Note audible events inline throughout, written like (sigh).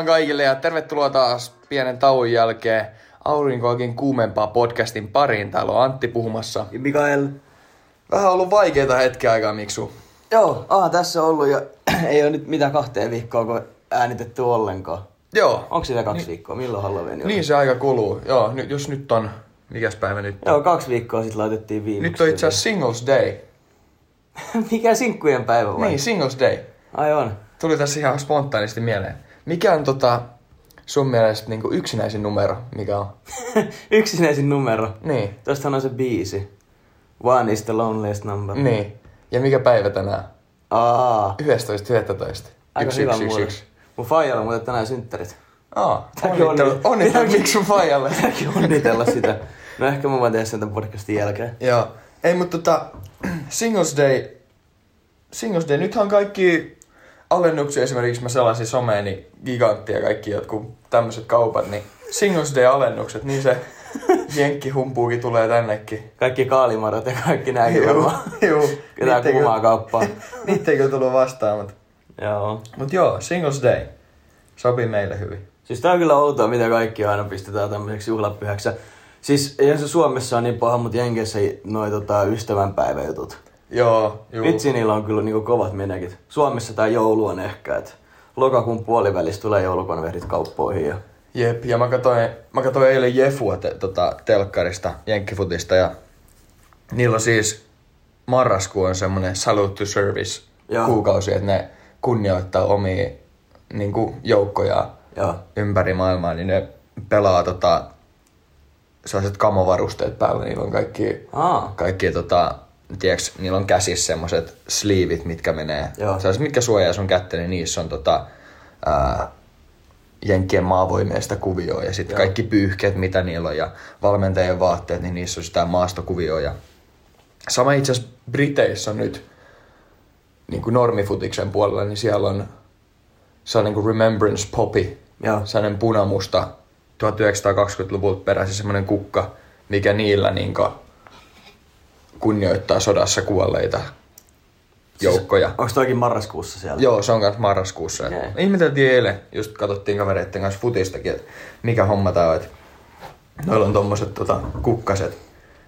vaan kaikille ja tervetuloa taas pienen tauon jälkeen aurinkoakin kuumempaa podcastin pariin. Täällä on Antti puhumassa. Mikael. Vähän ollut vaikeita hetkiä aikaa, Miksu. Joo, ah, tässä on ollut jo, (clears throat) ei ole nyt mitään kahteen viikkoa, kun äänitetty ollenkaan. Joo. Onko sitä kaksi viikkoa? Milloin Halloween Niin se aika kuluu. Joo, nyt, jos nyt on... Mikäs päivä nyt? Joo, kaksi viikkoa sitten laitettiin viimeksi. Nyt on itse asiassa Singles Day. (laughs) Mikä sinkkujen päivä vai? Niin, Singles Day. Ai on. Tuli tässä ihan spontaanisti mieleen. Mikä on tota sun mielestä niinku yksinäisin numero, mikä on? (laughs) Yksinäisin numero. Niin. Tostahan on se biisi. One is the loneliest number. Niin. Ja mikä päivä tänään? Aa, 11.11. aika Yksi, hyvä yksi, yksi, muuten. yksi. Mun faijalla on muuten tänään synttärit. Aa, onnittelut, onni- onnittelut Tämäkin- Miksun faijalle. (laughs) Pitääkin onnitella sitä. No ehkä mä voin tehdä sen tämän podcastin jälkeen. Joo. Ei, mutta tota, (clears throat) Singles Day, Singles Day, nythän on kaikki alennuksia, esimerkiksi mä selasin someeni gigantti ja kaikki jotkut tämmöiset kaupat, niin Singles Day alennukset, niin se (laughs) jenkkihumpuuki tulee tännekin. Kaikki kaalimarot ja kaikki nämäkin varmaan. juu. Ketään kyllä- kauppaa. Niitä ei kyllä tullut vastaan, mutta... Joo. Mut joo, Singles Day. Sopii meille hyvin. Siis tää on kyllä outoa, mitä kaikki aina pistetään tämmöiseksi juhlapyhäksi. Siis eihän se Suomessa on niin paha, mutta Jenkeissä noi tota, ystävänpäiväjutut. Joo, juu. Vitsi, niillä on kyllä niinku kovat menekit. Suomessa tää joulu on ehkä, että lokakuun puolivälissä tulee joulukonvehdit kauppoihin ja Jep, ja mä katsoin, mä katsoin eilen Jefua te, tota, telkkarista, Jenkkifutista, ja niillä on siis marraskuu on semmonen salute to service Joo. kuukausi, että ne kunnioittaa omia niin joukkoja Joo. ympäri maailmaa, niin ne pelaa tota, sellaiset kamovarusteet päällä, niillä on kaikki, Aa. kaikki tota, tiiäks, niillä on käsissä semmoset sleevit, mitkä menee, Joo. sellaiset, mitkä suojaa sun kättä, niin niissä on tota, ää, Jenkkien maavoimeista kuvioa ja sitten kaikki pyyhkeet, mitä niillä on ja valmentajien vaatteet, niin niissä on sitä maastokuvioa. Ja... Sama itse asiassa Briteissä on nyt niin kuin normifutiksen puolella, niin siellä on se on niin kuin Remembrance Poppy, Joo. sellainen punamusta 1920-luvulta peräisin semmoinen kukka, mikä niillä niin kuin kunnioittaa sodassa kuolleita joukkoja. Onks toikin marraskuussa siellä? Joo, se on kanssa marraskuussa. Okay. Ihmeteltiin eilen, just katsottiin kavereiden kanssa futistakin, että mikä homma tää on, että noilla on tommoset tota, kukkaset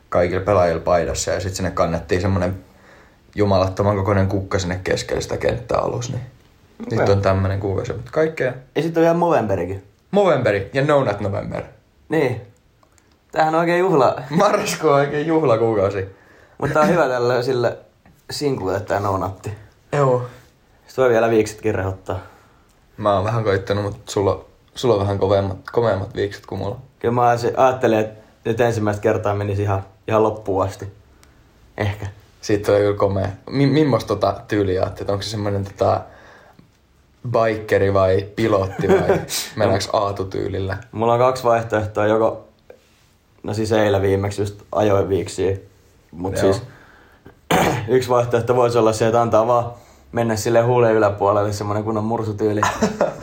kaikilla pelaajilla paidassa ja sitten sinne kannettiin semmonen jumalattoman kokoinen kukka sinne keskelle sitä kenttää alus, niin Okei. nyt on tämmönen kuukausi. Mutta kaikkea. Ja sitten on vielä Movemberikin. Movemberi ja No Nut November. Niin. Tämähän on oikein juhla. Marraskuu on oikein juhlakuukausi. Mutta tää on hyvä tälle sille sinkulle tää nounatti. Joo. Sitten voi vielä viiksetkin rehottaa. Mä oon vähän koittanut, mutta sulla, sulla on vähän kovemmat, komeammat viikset kuin mulla. Kyllä mä ajattelin- että nyt ensimmäistä kertaa menisi ihan, ihan loppuun asti. Ehkä. Siitä tulee kyllä komea. Mi- millaista tota tyyliä ajattelet? Onko se semmoinen tota, bikeri vai pilotti vai (laughs) mennäänkö aatutyylillä? Mulla on kaksi vaihtoehtoa, joko... No siis eilen viimeksi just ajoin viiksiä. Mut Joo. siis (clears throat) yksi vaihtoehto voisi olla se, että antaa vaan mennä sille huuleen yläpuolelle semmonen kunnon mursutyyli.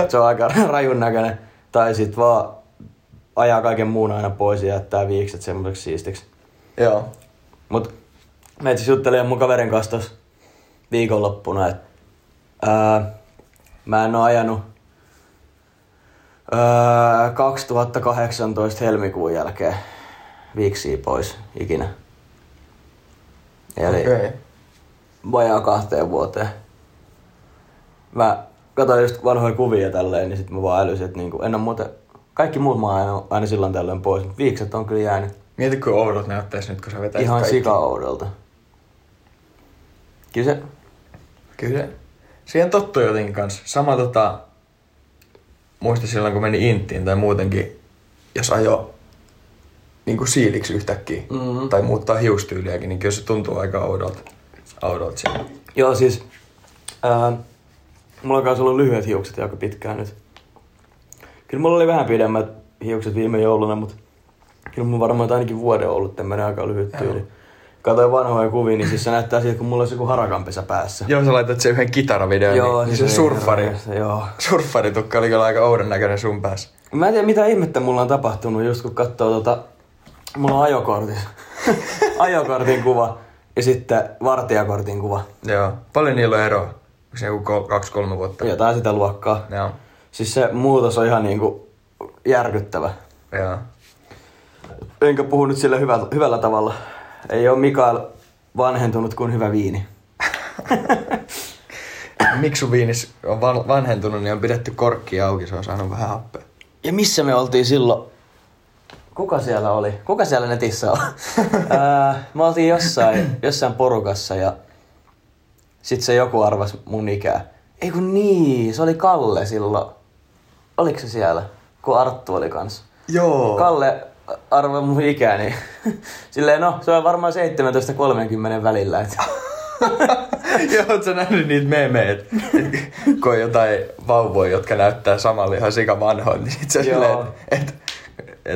se on aika (laughs) rajun näköinen. Tai sit vaan ajaa kaiken muun aina pois ja jättää viikset semmoiseksi siistiksi. Joo. Mut mä itse juttelin mun kaverin kanssa tossa viikonloppuna, että ää, mä en oo ajanut ää, 2018 helmikuun jälkeen viiksiä pois ikinä. Eli. Okay. vajaa kahteen vuoteen. Mä katsoin just vanhoja kuvia tälleen, niin sit mä vaan älysin, että niinku, en oo muuten, kaikki muut mä oon aina, aina silloin tällöin pois, mutta viikset on kyllä jäänyt Mieti, kun oudot näyttäisi nyt, kun sä vetäisit ihan kaikki. sikaoudolta. Kyllä se, Kyllä. Siihen tottuu jotenkin kanssa. Sama tota, muista silloin, kun meni Intiin tai muutenkin, jos ajo niin kuin siiliksi yhtäkkiä Mhm. tai muuttaa hiustyyliäkin, niin kyllä se tuntuu aika oudolta. Oudolta siinä. joo siis, ää, mulla on kanssa ollut lyhyet hiukset aika pitkään nyt. Kyllä mulla oli vähän pidemmät hiukset viime jouluna, mutta kyllä mun varmaan ainakin vuoden ollut tämmönen aika lyhyt tyyli. Katoin vanhoja kuvia, niin siis se näyttää siltä, kun mulla olisi joku harakanpesä päässä. Joo, sä laitat sen yhden kitaravideon, Joo, niin, siis niin se surffari, Joo. surffaritukka oli kyllä aika oudon näköinen sun päässä. Mä en tiedä mitä ihmettä mulla on tapahtunut just kun katsoo tota, mulla on ajokortin, (laughs) ajokortin kuva ja sitten vartijakortin kuva. Joo. Paljon niillä on eroa. Onko se joku kol- kaksi-kolme vuotta? Jotain sitä luokkaa. Joo. Siis se muutos on ihan niinku järkyttävä. Joo. Enkä puhu nyt sillä hyvällä, hyvällä tavalla. Ei ole Mikael vanhentunut kuin hyvä viini. (laughs) Miksi viinis on van- vanhentunut, niin on pidetty korkki auki, se on saanut vähän happea. Ja missä me oltiin silloin? Kuka siellä oli? Kuka siellä netissä on? (laughs) Ää, me oltiin jossain, jossain porukassa ja sit se joku arvas mun ikää. Ei kun niin, se oli Kalle silloin. Oliko se siellä? Kun Arttu oli kans. Joo. Kalle arvoi mun ikää, niin (laughs) silleen no, se on varmaan 17-30 välillä. Et. (laughs) Joo, oot sä nähnyt niitä meemejä, että kun on jotain vauvoja, jotka näyttää samalla ihan sika vanhoin, niin sit sä silleen, että et,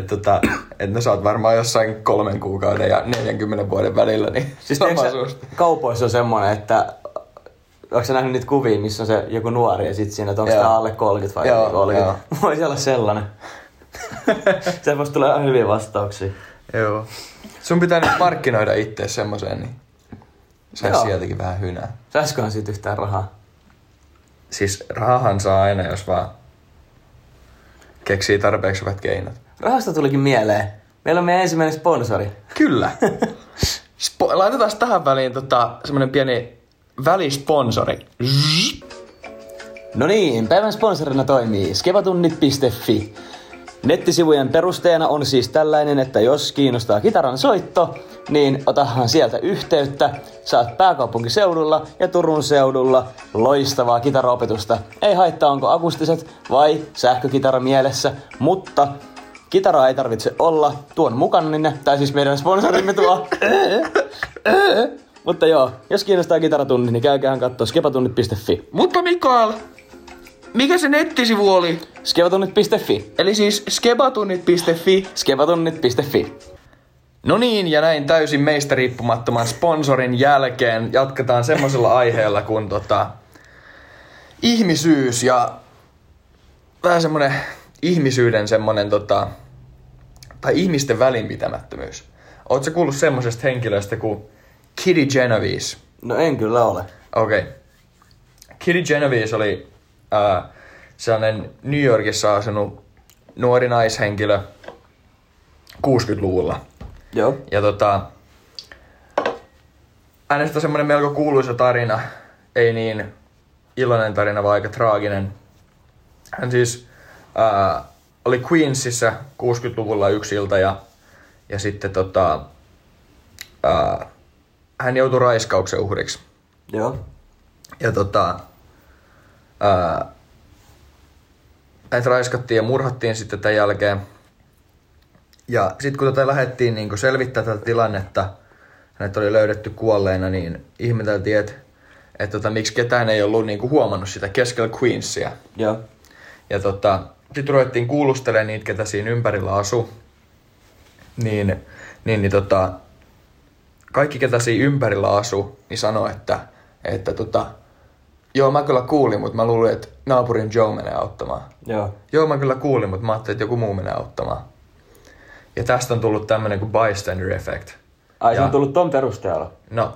tota, et no sä oot varmaan jossain kolmen kuukauden ja 40 vuoden välillä, niin Siis sama susta. kaupoissa on semmonen, että Onko sä nähnyt niitä kuvia, missä on se joku nuori ja sit siinä, että onko tää alle 30 vai Joo, yli 30? joo. (laughs) Voisi olla sellainen. se voisi tulla ihan hyviä vastauksia. Joo. Sun pitää nyt markkinoida itse semmoseen, niin saisi sieltäkin vähän hynää. Saisikohan siitä yhtään rahaa? Siis rahahan saa aina, jos vaan keksii tarpeeksi hyvät keinot. Rahasta tulikin mieleen. Meillä on meidän ensimmäinen sponsori. Kyllä. (laughs) Spo- laitetaan tähän väliin tota, semmonen pieni välisponsori. No niin, päivän sponsorina toimii skevatunnit.fi. Nettisivujen perusteena on siis tällainen, että jos kiinnostaa kitaran soitto, niin otahan sieltä yhteyttä. Saat pääkaupunkiseudulla ja Turun seudulla loistavaa kitaraopetusta. Ei haittaa onko akustiset vai sähkökitara mielessä, mutta kitaraa ei tarvitse olla. Tuon mukana, niin, tai siis meidän sponsorimme tuo. Mutta joo, jos kiinnostaa kitaratunni, niin käykäähän katsoa skepatunnit.fi. Mutta Mikael, mikä se nettisivu oli? Skevatunnit.fi. Eli siis skebatunnit.fi. Skevatunnit.fi. No niin, ja näin täysin meistä riippumattoman sponsorin jälkeen jatketaan semmoisella aiheella kuin tota, ihmisyys ja vähän semmonen ihmisyyden semmonen tota, tai ihmisten välinpitämättömyys. Ootko kuullut semmosesta henkilöstä kuin Kitty Genovese? No en kyllä ole. Okei. Okay. Kitty Genovese oli äh, sellainen New Yorkissa asunut nuori naishenkilö 60-luvulla. Joo. Ja tota, hänestä on semmoinen melko kuuluisa tarina, ei niin iloinen tarina, vaan aika traaginen. Hän siis ää, oli Queensissa 60-luvulla yksi ilta ja, ja sitten tota, ää, hän joutui raiskauksen uhriksi. Joo. Ja tota, ää, hänet raiskattiin ja murhattiin sitten tämän jälkeen. Ja sitten kun tota lähdettiin niin selvittämään tätä tilannetta, hänet oli löydetty kuolleena, niin ihmeteltiin, että et tota, miksi ketään ei ollut niin huomannut sitä keskellä Queensia. Joo. Ja tota, sitten ruvettiin kuulustelemaan niitä, ketä siinä ympärillä asu. Niin, niin, niin tota, kaikki, ketä siinä ympärillä asu, niin sanoi, että, että tota, joo, mä kyllä kuulin, mutta mä luulin, että naapurin Joe menee auttamaan. Joo. Joo, mä kyllä kuulin, mutta mä ajattelin, että joku muu menee auttamaan. Ja tästä on tullut tämmönen kuin bystander effect. Ai se Ja- on tullut ton perusteella. No,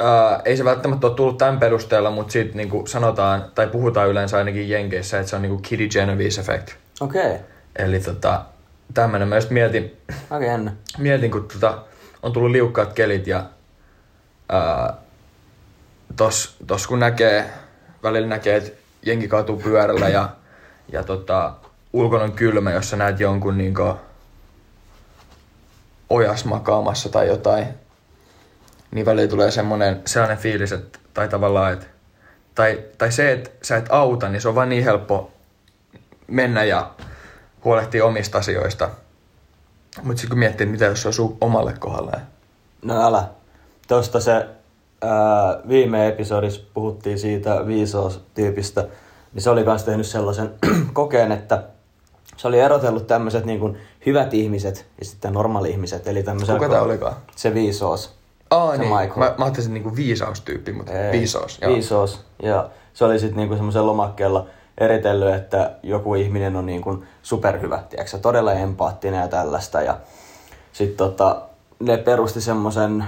ää, ei se välttämättä ole tullut tämän perusteella, mutta siitä niinku sanotaan, tai puhutaan yleensä ainakin Jenkeissä, että se on niinku Kitty Genovese effect. Okei. Okay. Eli tota, tämmönen. Mä just mietin, jännä. mietin kun tota, on tullut liukkaat kelit ja ää, tos, tos kun näkee, välillä näkee, että jengi kaatuu pyörällä ja, ja tota, ulkona on kylmä, jos sä näet jonkun niinku ojas makaamassa tai jotain, niin välillä tulee semmonen, sellainen fiilis, että, tai tavallaan, että, tai, tai se, että sä et auta, niin se on vaan niin helppo mennä ja huolehtia omista asioista. Mutta sitten kun miettii, että mitä jos se osuu omalle kohdalleen. No älä. Tosta se ää, viime episodissa puhuttiin siitä viisaustyypistä, niin se oli kans tehnyt sellaisen (clears throat) kokeen, että se oli erotellut tämmöiset niin kuin hyvät ihmiset ja sitten normaali-ihmiset. Eli tämmöisiä... Kuka tää olikaan? Se viisoos. Aa, Se niin. Michael. Mä, mä ajattelin niinku viisaustyyppi, mutta Ei, viisaus. Joo. Viisaus. Ja se oli sitten niinku semmoisen lomakkeella eritellyt, että joku ihminen on niinku superhyvä, tiedätkö, todella empaattinen ja tällaista. Ja sitten tota, ne perusti semmoisen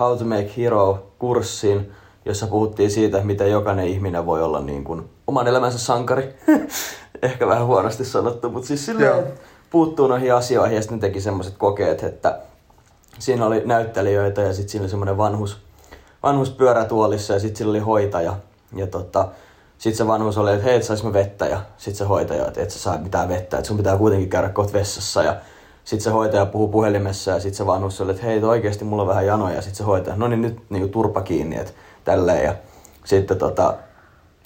How to Make Hero-kurssin, jossa puhuttiin siitä, miten jokainen ihminen voi olla niin kuin oman elämänsä sankari. (laughs) Ehkä vähän huonosti sanottu, mutta siis silleen, puuttuu noihin asioihin ja sitten teki semmoiset kokeet, että siinä oli näyttelijöitä ja sitten siinä oli semmoinen vanhus, vanhus pyörätuolissa ja sitten sillä oli hoitaja. Ja tota, sitten se vanhus oli, että hei, et sais vettä ja sitten se hoitaja, että et sä saa mitään vettä, että sun pitää kuitenkin käydä kohta vessassa. Ja sitten se hoitaja puhuu puhelimessa ja sitten se vanhus oli, että hei, et oikeasti mulla on vähän janoja. Ja sitten se hoitaja, no niin nyt niin turpa kiinni, että tälleen. Ja sitten tota,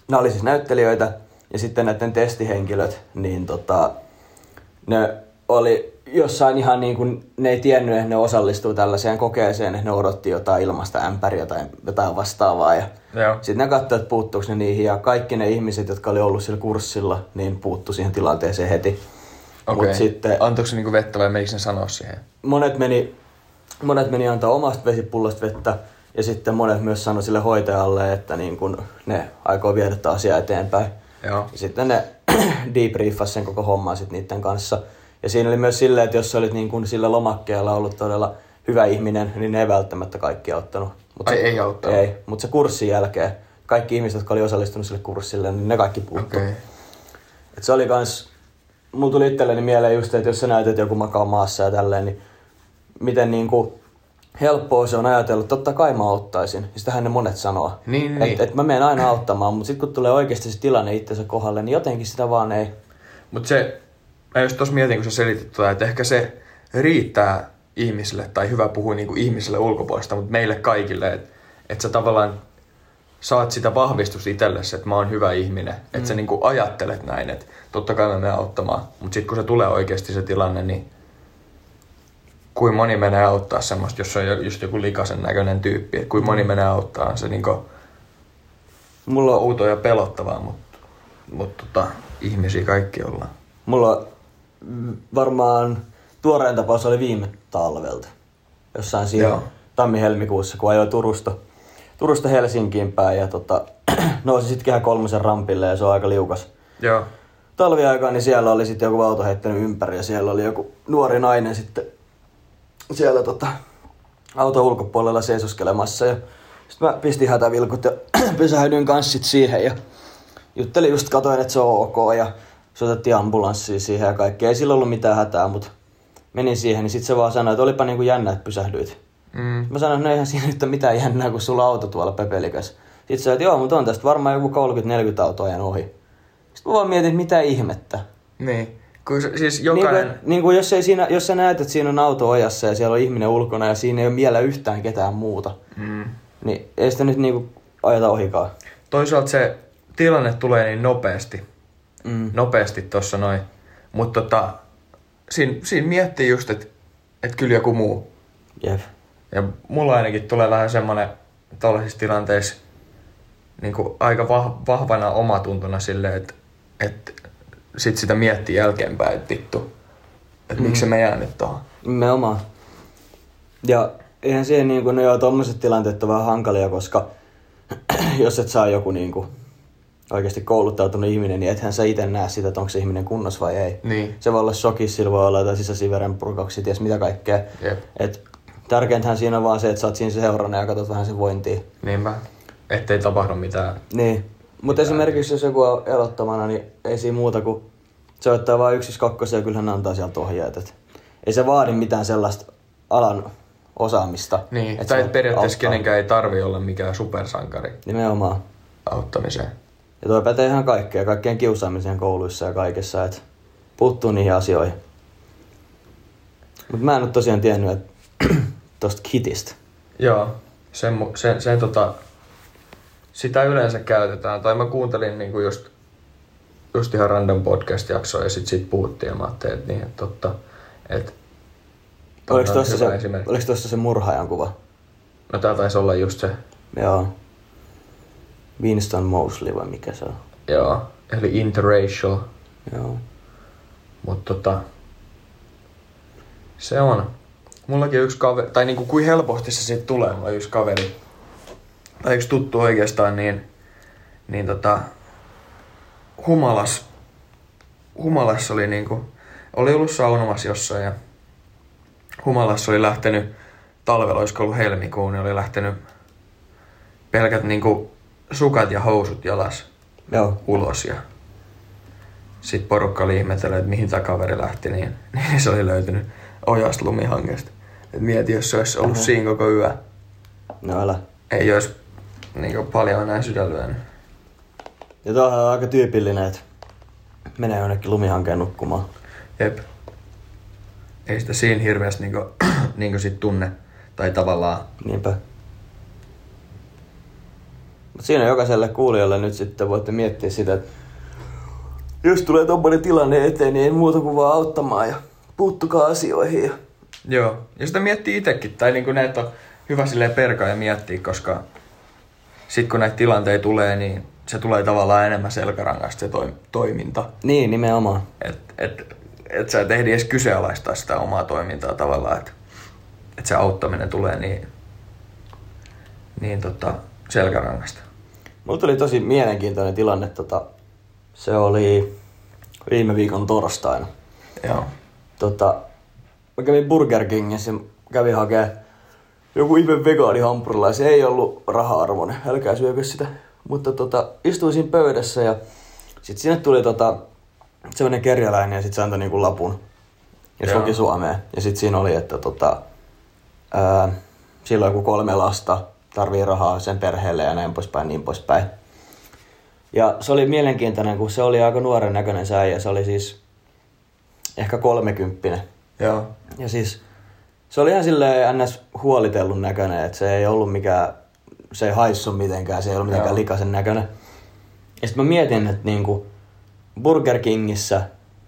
nämä oli siis näyttelijöitä ja sitten näiden testihenkilöt, niin tota, ne oli jossain ihan niin kuin, ne ei tiennyt, että ne osallistuu tällaiseen kokeeseen, että ne odotti jotain ilmasta ämpäriä tai jotain vastaavaa. Ja sitten ne katsoivat, että puuttuuko ne niihin ja kaikki ne ihmiset, jotka oli ollut sillä kurssilla, niin puuttu siihen tilanteeseen heti. Okei. Mut sitten Antoiko se niinku vettä vai menikö ne sanoa siihen? monet meni, monet meni antaa omasta vesipullosta vettä ja sitten monet myös sanoi sille hoitajalle, että niin kun ne aikoo viedä tätä asiaa eteenpäin. Joo. Ja sitten ne (clears throat) debriefasi sen koko homman sitten niiden kanssa. Ja siinä oli myös silleen, että jos sä olit niin kuin sillä lomakkeella ollut todella hyvä ihminen, niin ne ei välttämättä kaikki auttanut. Mut Ai, se, ei auttanut? Ei, mutta se kurssin jälkeen, kaikki ihmiset, jotka oli osallistunut sille kurssille, niin ne kaikki puuttu. Okei. Et se oli kans, mulla tuli itselleni mieleen just, että jos sä näet, että joku makaa maassa ja tälleen, niin miten niinku helppoa se on ajatella, että totta kai mä auttaisin. Ja sitähän ne monet sanoo. Niin, niin, Et, niin. et mä menen aina auttamaan, mutta sitten kun tulee oikeasti se tilanne itsensä kohdalle, niin jotenkin sitä vaan ei. Mut se, mä just tossa mietin, kun sä selitit tota, että ehkä se riittää ihmisille, tai hyvä puhua niinku ihmisille ulkopuolesta, mutta meille kaikille, että et sä tavallaan saat sitä vahvistusta itsellesi, että mä oon hyvä ihminen. Että Mm. sä niinku ajattelet näin, että totta kai mä menen auttamaan. Mutta sitten kun se tulee oikeasti se tilanne, niin kuin moni menee auttaa semmoista, jos on just joku likasen näköinen tyyppi, että kuin Mm. moni menee auttaa, se niinku Mulla on, outoa ja pelottavaa, mutta mut tota, ihmisiä kaikki ollaan. mulla mm, varmaan tuorein tapaus oli viime talvelta. Jossain siinä Joo. tammi-helmikuussa, kun ajoi Turusta, Turusta Helsinkiin päin ja tota, (clears throat) nousi sitten kehä kolmosen rampille ja se on aika liukas. Joo. talviaikaan, niin siellä oli sitten joku auto heittänyt ympäri ja siellä oli joku nuori nainen sitten siellä tota, auton ulkopuolella seisoskelemassa. Ja sitten mä pistin hätävilkut ja (clears throat) pysähdyin kanssa sit siihen ja juttelin just, katoin, että se on ok ja soitettiin ambulanssiin siihen ja kaikki. Ei sillä ollut mitään hätää, mutta menin siihen, niin sitten se vaan sanoi, että olipa niinku jännä, että pysähdyit. Mm. Mä sanoin, että no eihän siinä nyt ole mitään jännää, kun sulla auto tuolla pepelikäs. Sitten se, että joo, mutta on tästä varmaan joku 30-40 autoa ajan ohi. Sitten mä vaan mietin, että mitä ihmettä. Niin. Kun siis Niin jokainen... kuin, niin kuin jos, ei siinä, jos sä näet, että siinä on auto ojassa ja siellä on ihminen ulkona ja siinä ei ole vielä yhtään ketään muuta, Mm. niin ei sitä nyt niinku ajata ohikaan. Toisaalta se tilanne tulee niin nopeasti. Mm. Nopeasti tossa noin. Mutta tota, siinä, siinä miettii just, että et kyllä joku muu. Jep. Ja mulla ainakin tulee vähän semmonen tällaisissa tilanteissa niin kuin aika vah, vahvana omatuntona silleen, että et sit sitä miettii jälkeenpäin, että vittu, että miksi se me jää nyt tohon. Nimenomaan. Ja eihän siihen niinku, no joo, tommoset tilanteet on vähän hankalia, koska (clears throat) jos et saa joku niinku oikeasti kouluttautunut ihminen, niin ethän sä itse näe sitä, että onko se ihminen kunnossa vai ei. Niin. Se voi olla shokissa, sillä voi olla jotain sisäisiä verenpurkauksia, ties mitä kaikkea. Jep. Et tärkeintähän siinä on vaan se, että sä oot siinä seurana ja katsot vähän sen vointia. Niinpä. Ettei tapahdu mitään. Niin. Mutta esimerkiksi jos joku on elottomana, niin ei siinä muuta kuin soittaa vain yksi kakkosia ja kyllähän antaa sieltä ohjeet. Et ei se vaadi mitään sellaista alan osaamista. Niin, et tai periaatteessa auttaa. kenenkään ei tarvi olla mikään supersankari Nimenomaan. auttamiseen. Ja toi pätee ihan kaikkea, kaikkeen kiusaamiseen kouluissa ja kaikessa, että puuttuu niihin asioihin. Mutta mä en ole tosiaan tiennyt, että (clears throat) tosta kitistä. Joo, sen, sen, sen tota, sitä yleensä käytetään. Tai mä kuuntelin niinku just, just ihan random podcast-jaksoa ja sit siitä puhuttiin ja mä ajattelin, että niin, että totta. Että Oliko tuossa se, esimerkki. oliko tossa se murhaajan kuva? No tää taisi olla just se, Joo. Winston Mosley vai mikä se on? joo, eli interracial. Joo. Mutta tota, se on. Mullakin yksi kaveri, tai niinku kuin helposti se siitä tulee, mulla yksi kaveri, tai yksi tuttu oikeastaan, niin, niin tota, Humalas, Humalassa oli niinku, oli ollut saunomassa jossain ja Humalassa oli lähtenyt, talvella olisiko ollut helmikuun, niin oli lähtenyt pelkät niinku sukat ja housut jalas Joo. ulos ja sitten porukka oli ihmetellyt, että mihin tämä kaveri lähti, niin, (laughs) niin se oli löytynyt ojasta lumihangesta. Et mieti, jos se olisi ollut Oho. siinä koko yö. No älä. Ei olisi niin paljon enää sydän lyönyt. Ja tuohan on aika tyypillinen, että menee jonnekin lumihankeen nukkumaan. Jep. Ei sitä siinä hirveästi niinku, (clears throat) niinku sit tunne. Tai tavallaan, Niinpä. Siinä jokaiselle kuulijalle nyt sitten voitte miettiä sitä, että jos tulee tommonen tilanne eteen, niin ei muuta kuin vaan auttamaan ja puuttukaa asioihin. Ja... joo. Ja sitä miettii itsekin. Tai niinku näitä on hyvä silleen perkaa ja miettiä, koska sit kun näitä tilanteita tulee, niin se tulee tavallaan enemmän selkärangasta se toi, toiminta. Niin, nimenomaan. Että et, et sä et ehdi edes kyseenalaistaa sitä omaa toimintaa tavallaan, että et se auttaminen tulee niin, niin tota, selkärangasta. Mulla tuli tosi mielenkiintoinen tilanne. Tota, se oli viime viikon torstaina. Joo. Tota, mä kävin Burger Kingissä ja kävin hakee joku ihme vegaanihampurilla ja se ei ollut raha-arvoinen. Älkää syökö sitä. Mutta tota, istuin siinä pöydässä ja sit sinne tuli tota, semmonen kerjäläinen ja sit se antoi niinku lapun. Ja se luki Suomeen. Ja sit siinä oli, että tota, ää, sillä on joku kolme lasta, tarvii rahaa sen perheelle ja näin poispäin, niin poispäin. Ja se oli mielenkiintoinen, kun se oli aika nuoren näköinen se äijä. Se oli siis ehkä kolmekymppinen. Joo. Ja siis se oli ihan silleen ns. huolitellun näköinen, että se ei ollut mikään, se ei haissu mitenkään, se ei ollut mitenkään Joo. likaisen näköinen. Ja sitten mä mietin, että niinku Burger Kingissä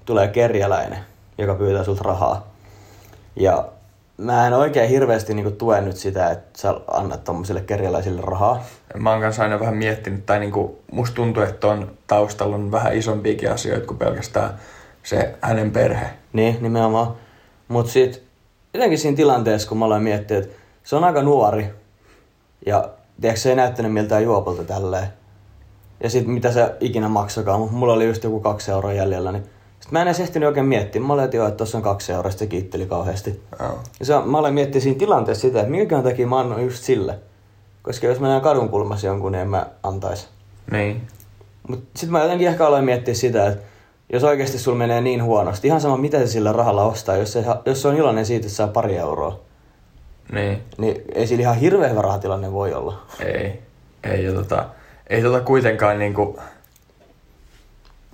tulee kerjäläinen, joka pyytää sulta rahaa. Ja mä en oikein hirveästi niinku tue nyt sitä, että sä annat tommosille kerjäläisille rahaa. Mä oon kanssa aina vähän miettinyt, tai niinku, musta tuntuu, että on taustalla on vähän isompiakin asioita kuin pelkästään se hänen perhe. Niin, nimenomaan. Mutta sitten jotenkin siinä tilanteessa, kun mä aloin miettiä, että se on aika nuori. Ja tiedätkö, se ei näyttänyt miltään juopolta tälleen. Ja sitten mitä se ikinä maksakaan, mutta mulla oli just joku kaksi euroa jäljellä. Niin sitten mä en edes ehtinyt oikein miettiä. Mä olin, että joo, että tossa on kaksi euroa, se kiitteli kauheasti. Joo. Ja se, mä aloin miettiä siinä tilanteessa sitä, että minkä takia mä annoin just sille. Koska jos mä näen kadun kulmassa jonkun, niin en mä antaisi. Niin. Mutta sitten mä jotenkin ehkä aloin miettiä sitä, että jos oikeasti sulla menee niin huonosti, ihan sama mitä se sillä rahalla ostaa, jos se, jos se on iloinen siitä, että saa pari euroa, Niin. niin ei sillä ihan hirveän hyvä rahatilanne voi olla. Ei. Ei, ja tota, ei tota kuitenkaan niinku,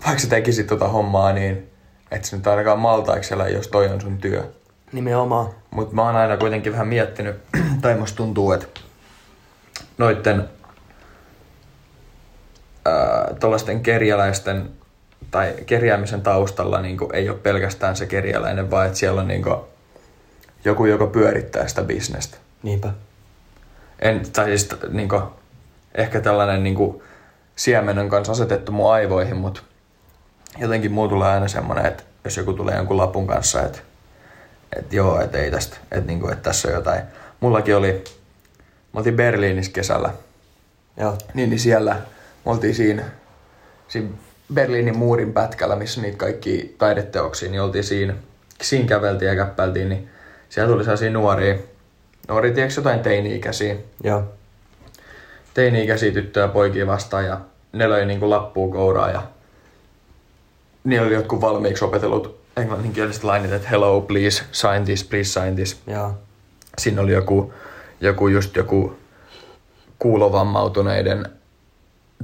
vaikka sä tekisit tota hommaa, niin et sä nyt ainakaan maltaiksi elää, jos toi on sun työ. Nimenomaan. Mutta mä oon aina kuitenkin vähän miettinyt, (clears throat) tai musta tuntuu, että noitten ää, tollasten kerjäläisten tai kerjäämisen taustalla niin ei ole pelkästään se kerjäläinen, vaan että siellä on niin joku, joka pyörittää sitä bisnestä. Niinpä. En, tai siis niin kuin, ehkä tällainen niin kuin, siemen on kanssa asetettu mun aivoihin, mutta jotenkin muu tulee aina semmoinen, että jos joku tulee jonkun lapun kanssa, että, että joo, että ei tästä, että, niin kuin, että tässä on jotain. Mullakin oli, me oltiin Berliinissä kesällä, Joo. niin, niin siellä me oltiin siinä, siinä Berliinin muurin pätkällä, missä niitä kaikki taideteoksia, niin oltiin siinä, siinä käveltiin ja käppäiltiin, niin siellä tuli sellaisia nuoria, nuoria, tiedätkö jotain teini-ikäisiä, Joo. teini-ikäisiä tyttöjä poikia vastaan ja ne löi niinku lappua kouraa ja niillä oli jotkut valmiiksi opetellut englanninkieliset lainit, että hello, please, sign this, please sign this. Joo. Siinä oli joku, joku just joku kuulovammautuneiden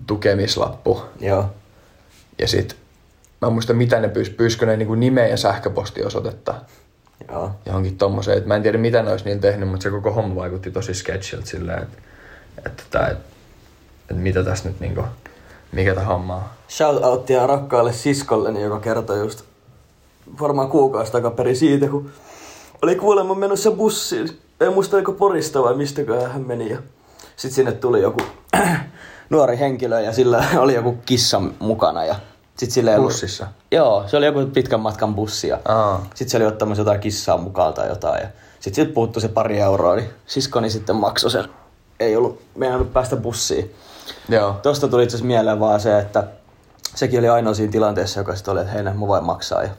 tukemislappu. Joo. Ja sit, mä en muista mitä ne pyys, pyyskö ne niinku nimeä ja sähköpostiosoitetta Joo. johonkin tommoseen. Et mä en tiedä mitä ne olisi niin tehnyt, mutta se koko homma vaikutti tosi sketchiltä silleen, että, että, että, että, että mitä tässä nyt niinku, mikä tämä homma on. Shoutoutia rakkaalle siskolleni, joka kertoi just varmaan kuukausi takaperin siitä, kun oli kuulemma menossa bussiin. En muista oliko Porista vai mistäkään hän meni. Ja sitten sinne tuli joku (clears throat) nuori henkilö ja sillä (laughs) oli joku kissa mukana. Ja Sitten sille ei ollut- Bussissa? Joo, se oli joku pitkän matkan bussi ja Aa. sitten se oli ottamassa jotain kissaa mukaan tai jotain. Ja sitten sit puuttu se pari euroa, niin siskoni sitten maksoi sen. Ei ollut meinannut päästä bussiin. Joo. Tuosta tuli itse mieleen vaan se, että sekin oli ainoa siinä tilanteessa, joka sitten oli, että hei, mä voin maksaa. Ja,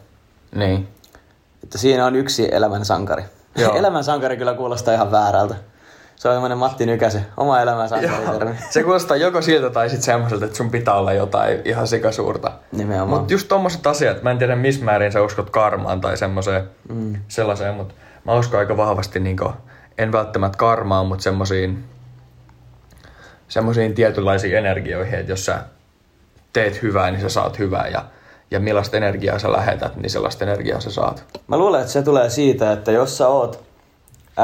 Niin. että siinä on yksi elämän sankari. Joo. (laughs) elämän sankari kyllä kuulostaa ihan väärältä. Se on semmoinen Matti Nykäsen oma elämän sankari. Se kuulostaa joko siltä tai sitten semmoiselta, että sun pitää olla jotain ihan sikasuurta. Nimenomaan. Mutta just tommoset asiat, mä en tiedä missä määrin sä uskot karmaan tai semmoiseen, mm. sellaiseen, mutta mä uskon aika vahvasti, niinku, en välttämättä karmaan, mutta semmoisiin semmoisiin tietynlaisiin energioihin, että jos sä teet hyvää, niin sä saat hyvää ja, ja millaista energiaa sä lähetät, niin sellaista energiaa sä saat. Mä luulen, että se tulee siitä, että jos sä oot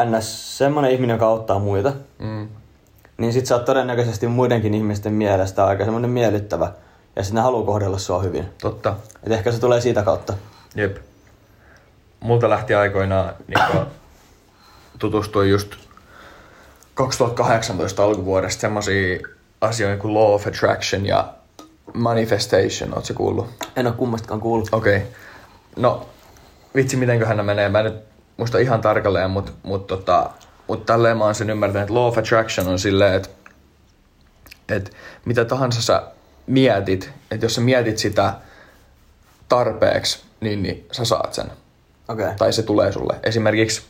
ns. semmonen ihminen, joka auttaa muita, Mm. niin sit sä oot todennäköisesti muidenkin ihmisten mielestä aika semmonen miellyttävä. Ja sit ne haluaa kohdella sua hyvin. Totta. Et ehkä se tulee siitä kautta. Jep. Multa lähti aikoinaan niin tutustuin just 2018 alkuvuodesta semmosia asioita kuin Law of Attraction ja Manifestation, ootko kuullut? En oo kummastakaan kuullut. Okei. Okay. No, vitsi mitenköhän ne menee. Mä en nyt muista ihan tarkalleen, mutta mut, tota, mut tälleen mä oon sen ymmärtänyt, että Law of Attraction on silleen, että et mitä tahansa sä mietit, että jos sä mietit sitä tarpeeksi, niin, niin sä saat sen. Okay. tai se tulee sulle. Esimerkiksi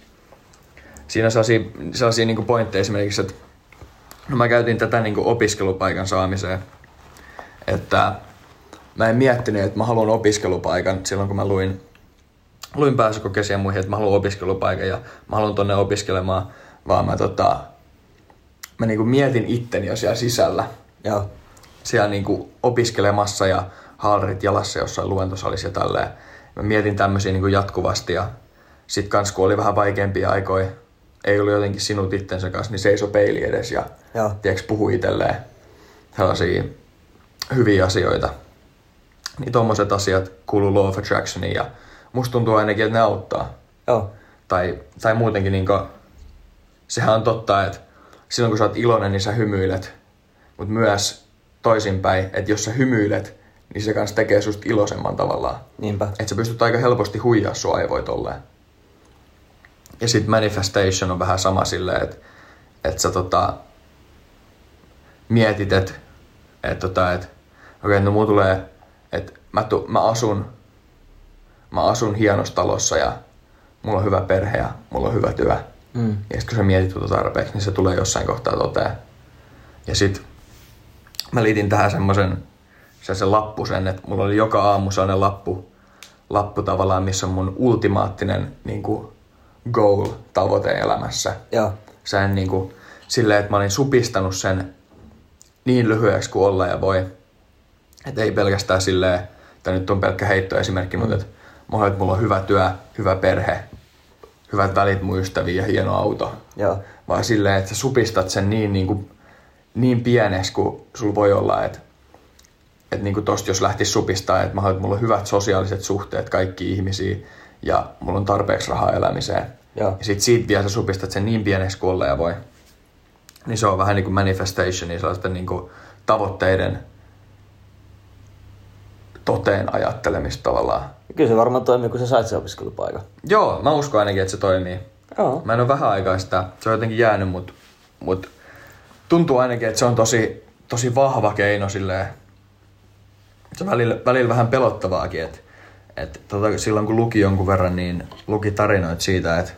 siinä on sellaisia, sellaisia niin pointteja esimerkiksi, että no mä käytin tätä niin opiskelupaikan saamiseen, että mä en miettinyt, että mä haluan opiskelupaikan silloin, kun mä luin, luin pääsykokeisia ja muihin, että mä haluan opiskelupaikan ja mä haluan tonne opiskelemaan, vaan mä, tota, mä niin mietin itteni jo siellä sisällä Joo. siellä niinku opiskelemassa ja haalarit jalassa jossain luentosalissa ja tälleen. Mä mietin tämmöisiä niinku jatkuvasti ja sit kans kun oli vähän vaikeampia aikoja, ei ollut jotenkin sinut itsensä kanssa, niin seiso peili edes ja tiedätkö, puhui itselleen sellaisia hyviä asioita. Niin tommoset asiat kuuluu Law of Attractioniin ja musta tuntuu ainakin, että ne auttaa. Joo. Tai, tai muutenkin niinku, sehän on totta, että silloin kun sä oot iloinen, niin sä hymyilet. Mutta myös toisinpäin, että jos sä hymyilet, niin se kanssa tekee susta iloisemman tavallaan. Niinpä. Että sä pystyt aika helposti huijaa sua aivoja tolleen. Ja sit manifestation on vähän sama silleen, että et sä tota, mietit, että et tota, et, okei, okay, no mulla tulee, että mä, tu, mä asun mä asun hienossa talossa ja mulla on hyvä perhe ja mulla on hyvä työ. Mm. Ja sit kun sä mietit tuota tarpeeksi, niin se tulee jossain kohtaa toteen. Ja sit mä liitin tähän semmoisen sen lappusen, että mulla oli joka aamu sellainen lappu, lappu tavallaan, missä on mun ultimaattinen niin kuin goal, tavoite elämässä. Joo. Sen niin kuin, silleen, että mä olin supistanut sen niin lyhyeksi kuin olla ja voi. Että ei pelkästään silleen, että nyt on pelkkä heittoesimerkki, mm. mutta että mulla, että mulla on hyvä työ, hyvä perhe, hyvät välit mun ystäviin ja hieno auto. Joo. Vaan silleen, että sä supistat sen niin, niin, kuin, niin pieneksi kuin sulla voi olla, että että niin tosta jos lähtisi supistaa, että mä haluan, että mulla on hyvät sosiaaliset suhteet kaikki ihmisiin ja mulla on tarpeeksi rahaa elämiseen. Joo. Ja sit siitä vielä sä supistat sen niin pieneksi kuin ja voi. Niin se on vähän niin kuin manifestationi, sellaisten niin kuin tavoitteiden toteen ajattelemista tavallaan. Kyllä se varmaan toimii, kun sä sait sen opiskelupaikan. Joo, mä uskon ainakin, että se toimii. Joo. Mä en ole vähän aikaa sitä, se on jotenkin jäänyt, mutta mut tuntuu ainakin, että se on tosi, tosi vahva keino silleen. Se on välillä, välillä vähän pelottavaakin, että et tota, silloin kun luki jonkun verran, niin luki tarinoita siitä, että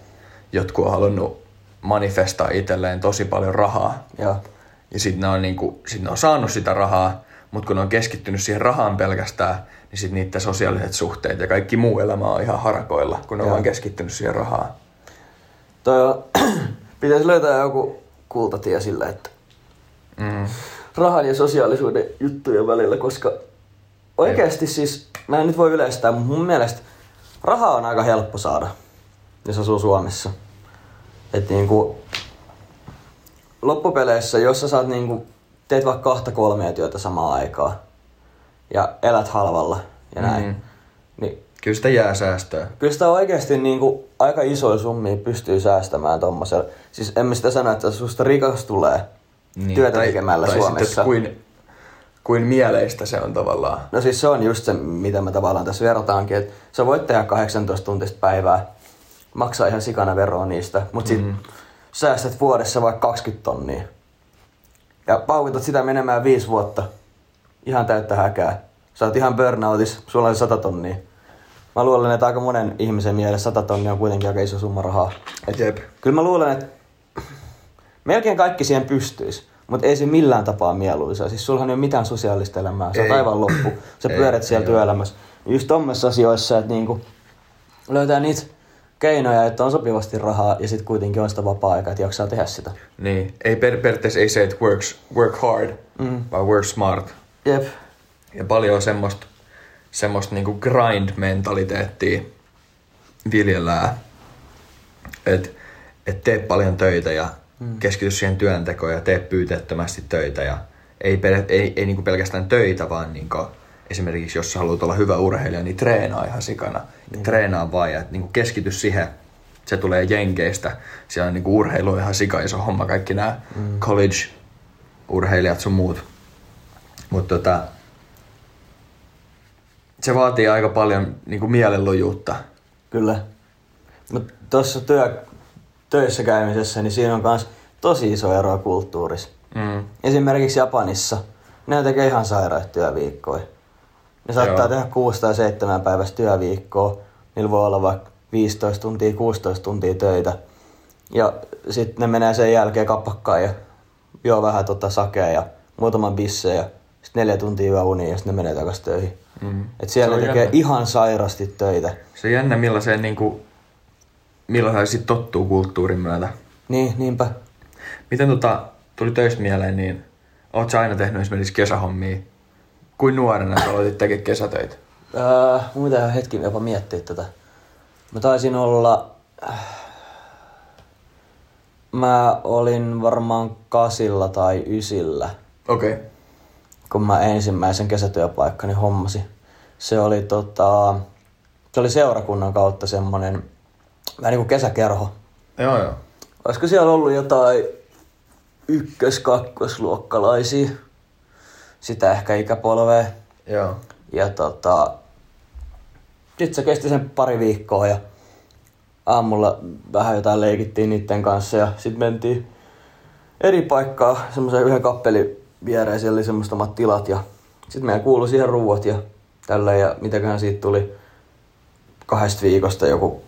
jotkut on halunnut manifestaa itselleen tosi paljon rahaa. Joo. Ja sitten ne, on niinku, sit ne on saanut sitä rahaa, mutta kun ne on keskittynyt siihen rahaan pelkästään, niin sitten niiden sosiaaliset suhteet ja kaikki muu elämä on ihan harakoilla, kun ne on Joo. vaan keskittynyt siihen rahaan. Toi on, (clears throat) pitäisi löytää joku kultatie sillä, että Mm. rahan ja sosiaalisuuden juttujen välillä, koska oikeasti siis, mä en nyt voi yleistää, mutta mun mielestä rahaa on aika helppo saada, jos asuu Suomessa. Et niinku, loppupeleissä, jos sä saat niinku, teet vaikka kahta kolmea työtä samaan aikaan ja elät halvalla ja näin, Mm. niin Kyllä sitä jää säästöä. Kyllä sitä oikeasti niin kuin, aika isoja summia pystyy säästämään tommosella. Siis emme sitä sano, että susta rikas tulee niin, työtä tekemällä tai Suomessa. Sitten, että kuin, kuin mieleistä se on tavallaan. No siis se on just se, mitä mä tavallaan tässä vertaankin, että sä voit tehdä 18 tuntista päivää, maksaa ihan sikana veroa niistä, mutta sit mm. säästät vuodessa vaikka 20 tonnia. Ja paukutat sitä menemään viisi vuotta. Ihan täyttä häkää. Sä oot ihan burnoutis, sulla on 100 tonnia. Mä luulen, että aika monen ihmisen mielestä 100 tonnia on kuitenkin aika iso summa rahaa. Et Jep. Kyllä mä luulen, että melkein kaikki siihen pystyisi, mutta ei se millään tapaa mieluisa. Siis sullahan ei ole mitään sosiaalista elämää, sä oot Ei. aivan loppu. Sä Ei, pyörät siellä ei työelämässä. Just tommissa asioissa, että niinku löytää niitä keinoja, että on sopivasti rahaa ja sitten kuitenkin on sitä vapaa-aikaa, että jaksaa tehdä sitä. Niin. Ei per, periaatteessa ei se, että works, work hard, mm. vaan work smart. Jep. Ja paljon on semmoista, semmoista niinku grind-mentaliteettia viljellään. Että et tee paljon töitä ja mm. keskity siihen työntekoon ja tee pyyteettömästi töitä. Ja ei, pel- ei, ei niinku pelkästään töitä, vaan niinku, esimerkiksi jos haluat olla hyvä urheilija, niin treenaa ihan sikana. Ja treenaa vaan ja niinku keskity siihen. Se tulee Jenkeistä. Siellä on niinku urheilu ihan sika iso homma. Kaikki nämä mm. college-urheilijat sun muut. Mutta tota, se vaatii aika paljon niinku mielenlujuutta. Kyllä. Mutta tuossa työ, töissä käymisessä, niin siinä on myös tosi iso ero kulttuurissa. Mm. Esimerkiksi Japanissa, ne tekee ihan sairaat työviikkoja. Ne saattaa Joo. tehdä 6 tai 7 päivästä työviikkoa. Niillä voi olla vaikka 15 tuntia, 16 tuntia töitä. Ja sitten ne menee sen jälkeen kappakkaan ja juo vähän tota sakea ja muutaman bisseen ja sitten neljä tuntia yöunia ja sitten ne menee takaisin töihin. Mm. Et siellä ne tekee jännä. ihan sairasti töitä. Se on jännä, millaiseen, niinku, millaiseen sit tottuu kulttuurin myötä. Niin, niinpä. Miten tota, tuli töistä mieleen, niin oot sä aina tehnyt esimerkiksi kesähommia? Kuin nuorena sä aloitit tekemään kesätöitä? Öö, mun pitää hetki jopa miettiä tätä. Mä taisin olla... äh, Mä olin varmaan kasilla tai ysillä, Okei. Okay. kun mä ensimmäisen kesätyöpaikkani hommasin. Se oli tota... Se oli seurakunnan kautta semmonen vähän niinku kesäkerho. Joo, joo. Olisiko siellä ollut jotain ykkös-, kakkosluokkalaisia? Sitä ehkä ikäpolvea. Joo. Ja tota, sitten se kesti sen pari viikkoa ja aamulla vähän jotain leikittiin niiden kanssa ja sitten mentiin eri paikkaa semmoisen yhden kappelin viereen, siellä oli semmoista omat tilat ja sitten meidän kuului siihen ruuat ja tällä ja mitäköhän siitä tuli kahdesta viikosta joku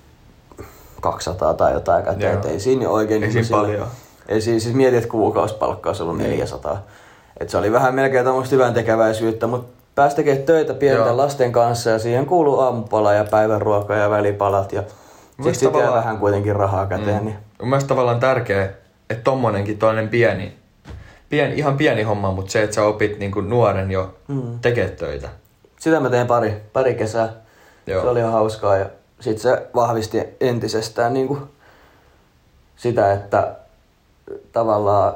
200 tai jotain käteen, Joo. et ei siinä oikein Ei niinku siinä sille- paljon. ei siis, siis mietin, että kuukausipalkka olisi ollut 400. Et se oli vähän melkein tämmöistä hyvän tekeväisyyttä, mutta pääsi tekemään töitä pienten Joo. lasten kanssa ja siihen kuuluu aamupala ja päivänruoka ja välipalat ja jää tavallaan- vähän kuitenkin rahaa käteen. Mm. Niin. Mun mielestä tavallaan tärkeä, että tommonenkin toinen pieni, pieni, ihan pieni homma, mutta se, että sä opit niinku nuoren jo mm. tekee töitä. Sitä mä tein pari, pari kesää. Joo. Se oli ihan hauskaa ja sitten se vahvisti entisestään niin kuin sitä, että tavallaan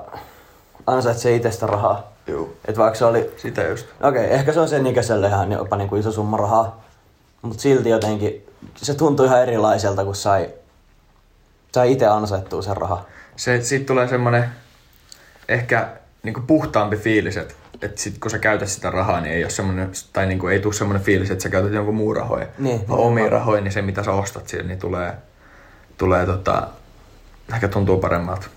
ansaitsee itsestä rahaa. Joo. Et vaikka se oli Sitä just. Okei, okay, ehkä se on sen ikäiselle ihan jopa niin kuin iso summa rahaa. Mutta silti jotenkin se tuntui ihan erilaiselta, kun sai, sai itse ansaittua sen rahaa. Se, siitä tulee semmonen ehkä niinku puhtaampi fiilis, että et sit kun sä käytät sitä rahaa, niin ei ole semmonen, tai niinku ei tule semmonen fiilis, että sä käytät jonkun muun rahoja. Niin, vaan niin, omia vaan. rahoja, niin se mitä sä ostat siellä, niin tulee, tulee tota, ehkä tuntuu paremmalta.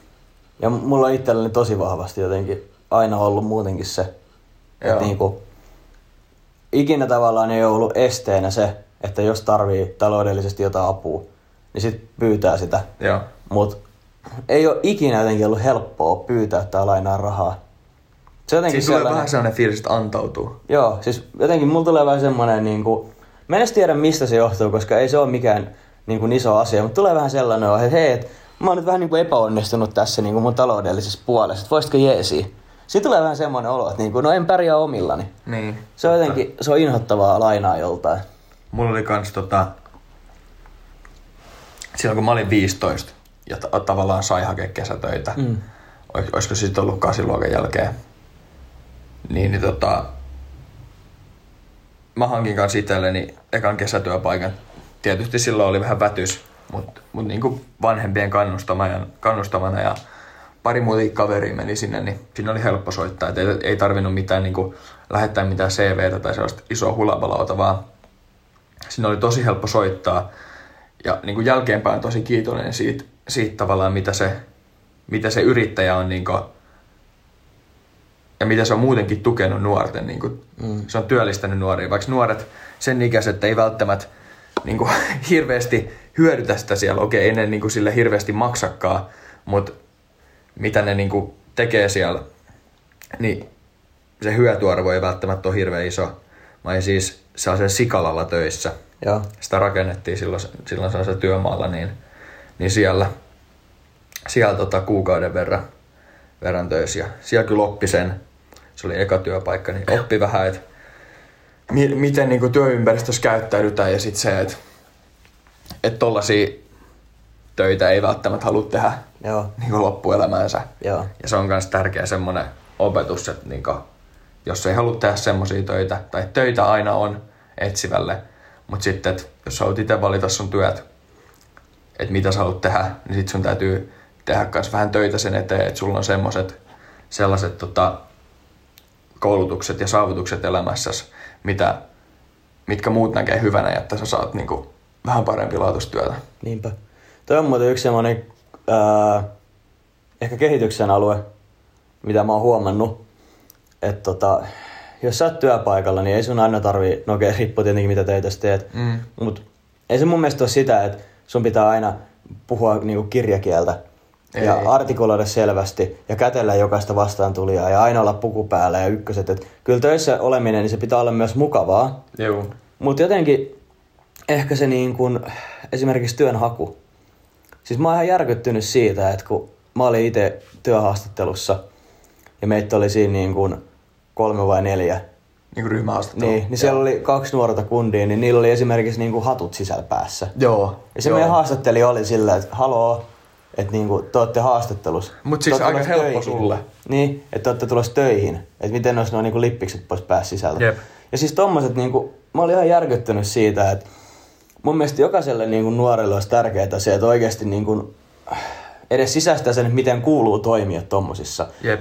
Ja mulla on itselläni tosi vahvasti jotenkin aina ollut muutenkin se, Joo. että niinku, ikinä tavallaan ei ole ollut esteenä se, että jos tarvii taloudellisesti jotain apua, niin sit pyytää sitä. Joo. Mut ei ole ikinä jotenkin ollut helppoa pyytää tai lainaa rahaa. Se jotenkin Siis tulee sellainen- vähän sellainen fiilis, että antautuu. Joo, siis jotenkin mulla tulee vähän semmonen niinku, mä en edes tiedä mistä se johtuu, koska ei se ole mikään niinku iso asia, mutta tulee vähän sellainen, että hei, et, mä oon nyt vähän niinku epäonnistunut tässä niinku mun taloudellisessa puolessa, että voisitko jeesi? Sitten tulee vähän semmoinen olo, että niinku, no en pärjää omillani. Niin. Se on jotenkin, se on inhottavaa lainaa joltain. Mulla oli kans tota... Silloin kun mä olin 15 ja ta- tavallaan sai hakea kesätöitä. Mm. Olisiko se sitten ollut kasiluokan jälkeen. Niin, niin tota... Mä hankin kanssa itselleni ekan kesätyöpaikan. Tietysti silloin oli vähän vätys, mutta mut niinku vanhempien kannustamana, kannustamana ja pari muuta kaveria meni sinne, niin sinne oli helppo soittaa. Et ei, ei tarvinnut mitään niin lähettää mitään CVtä tai sellaista isoa hulabalauta, vaan sinne oli tosi helppo soittaa. Ja niin jälkeenpäin tosi kiitollinen siitä, siitä tavallaan, mitä se, mitä se yrittäjä on niin kuin, ja mitä se on muutenkin tukenut nuorten. Niin kuin, mm. Se on työllistänyt nuoria, vaikka nuoret sen ikäiset ei välttämättä niin kuin, (laughs) hirveästi hyödytä sitä siellä. Okei, ei ne niin kuin, sille hirveästi maksakaan, mutta mitä ne niin kuin, tekee siellä, niin se hyötyarvo ei välttämättä ole hirveän iso. Mä olin siis sellaisella sikalalla töissä. Joo. Sitä rakennettiin silloin, silloin sellaisella työmaalla, niin, niin siellä, siellä tota, kuukauden verran, verran töissä. Ja siellä kyllä oppi sen, se oli eka työpaikka, niin oppi vähän, että mi- miten niin kuin työympäristössä käyttäydytään ja sitten se, että että tollasia töitä ei välttämättä halua tehdä Joo. niin kuin loppuelämäänsä. Joo. Ja se on myös tärkeä semmoinen opetus, että niin kuin, jos ei halua tehdä semmoisia töitä, tai töitä aina on etsivälle, mutta sitten, että jos sä haluat itse valita sun työt, että mitä sä haluat tehdä, niin sit sun täytyy tehdä myös vähän töitä sen eteen, että sulla on semmoiset sellaiset tota, koulutukset ja saavutukset elämässäsi, mitä, mitkä muut näkee hyvänä, että sä saat niinku vähän parempi laatustyötä. Niinpä. Toi on muuten yksi semmoinen ää, ehkä kehityksen alue, mitä mä oon huomannut. Että tota, jos sä oot työpaikalla, niin ei sun aina tarvii, no okei, riippuu tietenkin mitä töitä sä teet, Mm. mutta ei se mun mielestä ole sitä, että sun pitää aina puhua niinku kirjakieltä Ei. ja artikuloida selvästi ja kätellä jokaista vastaan tulijaa ja aina olla puku päällä ja ykköset. Et kyllä töissä oleminen, niin se pitää olla myös mukavaa, Joo. mutta jotenkin ehkä se niin kuin, esimerkiksi työnhaku. Siis mä oon ihan järkyttynyt siitä, että kun mä olin itse työhaastattelussa ja meitä oli siinä niin kuin kolme vai neljä, Niin kuin ryhmähaastattelu. niin, niin siellä oli kaksi nuorta kundia, niin niillä oli esimerkiksi niin kuin hatut sisällä päässä. Joo. Ja se joo. meidän haastattelija oli sillä, että haloo, että niinku, te olette haastattelussa. Mut siis aika helppo töihin. sulle. Niin, että te olette tulossa töihin. Että miten olisi nuo niinku lippikset pois päässä sisältä. Jep. Ja siis tommoset, niinku, mä olin ihan järkyttynyt siitä, että mun mielestä jokaiselle niinku nuorelle olisi tärkeää se, että oikeasti niinku, edes sisäistää sen, että miten kuuluu toimia tommosissa. Jep.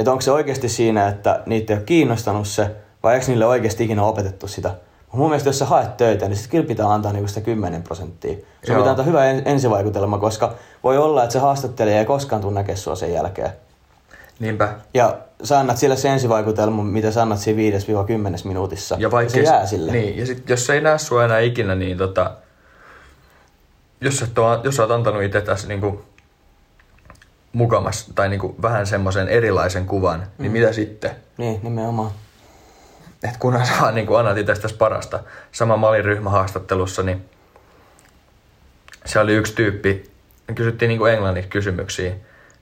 Että onko se oikeasti siinä, että niitä ei ole kiinnostanut se, vai eikö niille oikeasti ikinä opetettu sitä? Mun mielestä jos sä haet töitä, niin sitten kyllä pitää antaa niinku sitä 10 prosenttia. Se pitää antaa hyvä en- ensivaikutelma, koska voi olla, että se haastattelija ei koskaan tule näkemään sua sen jälkeen. Niinpä. Ja sä annat sille se ensivaikutelma, mitä sä annat siinä 5-10 minuutissa. Ja vaikka se jää sille. Niin, ja sit, jos se ei näe sua enää ikinä, niin tota, jos, et oo, jos sä oot antanut itse tässä niinku mukamas, tai niinku vähän semmoisen erilaisen kuvan, mm. niin mitä sitten? Niin, nimenomaan. Et kunhan sä vaan niinku annat itsestäsi parasta. Sama mä olin ryhmähaastattelussa, niin se oli yksi tyyppi, me kysyttiin niinku englanniksi kysymyksiä,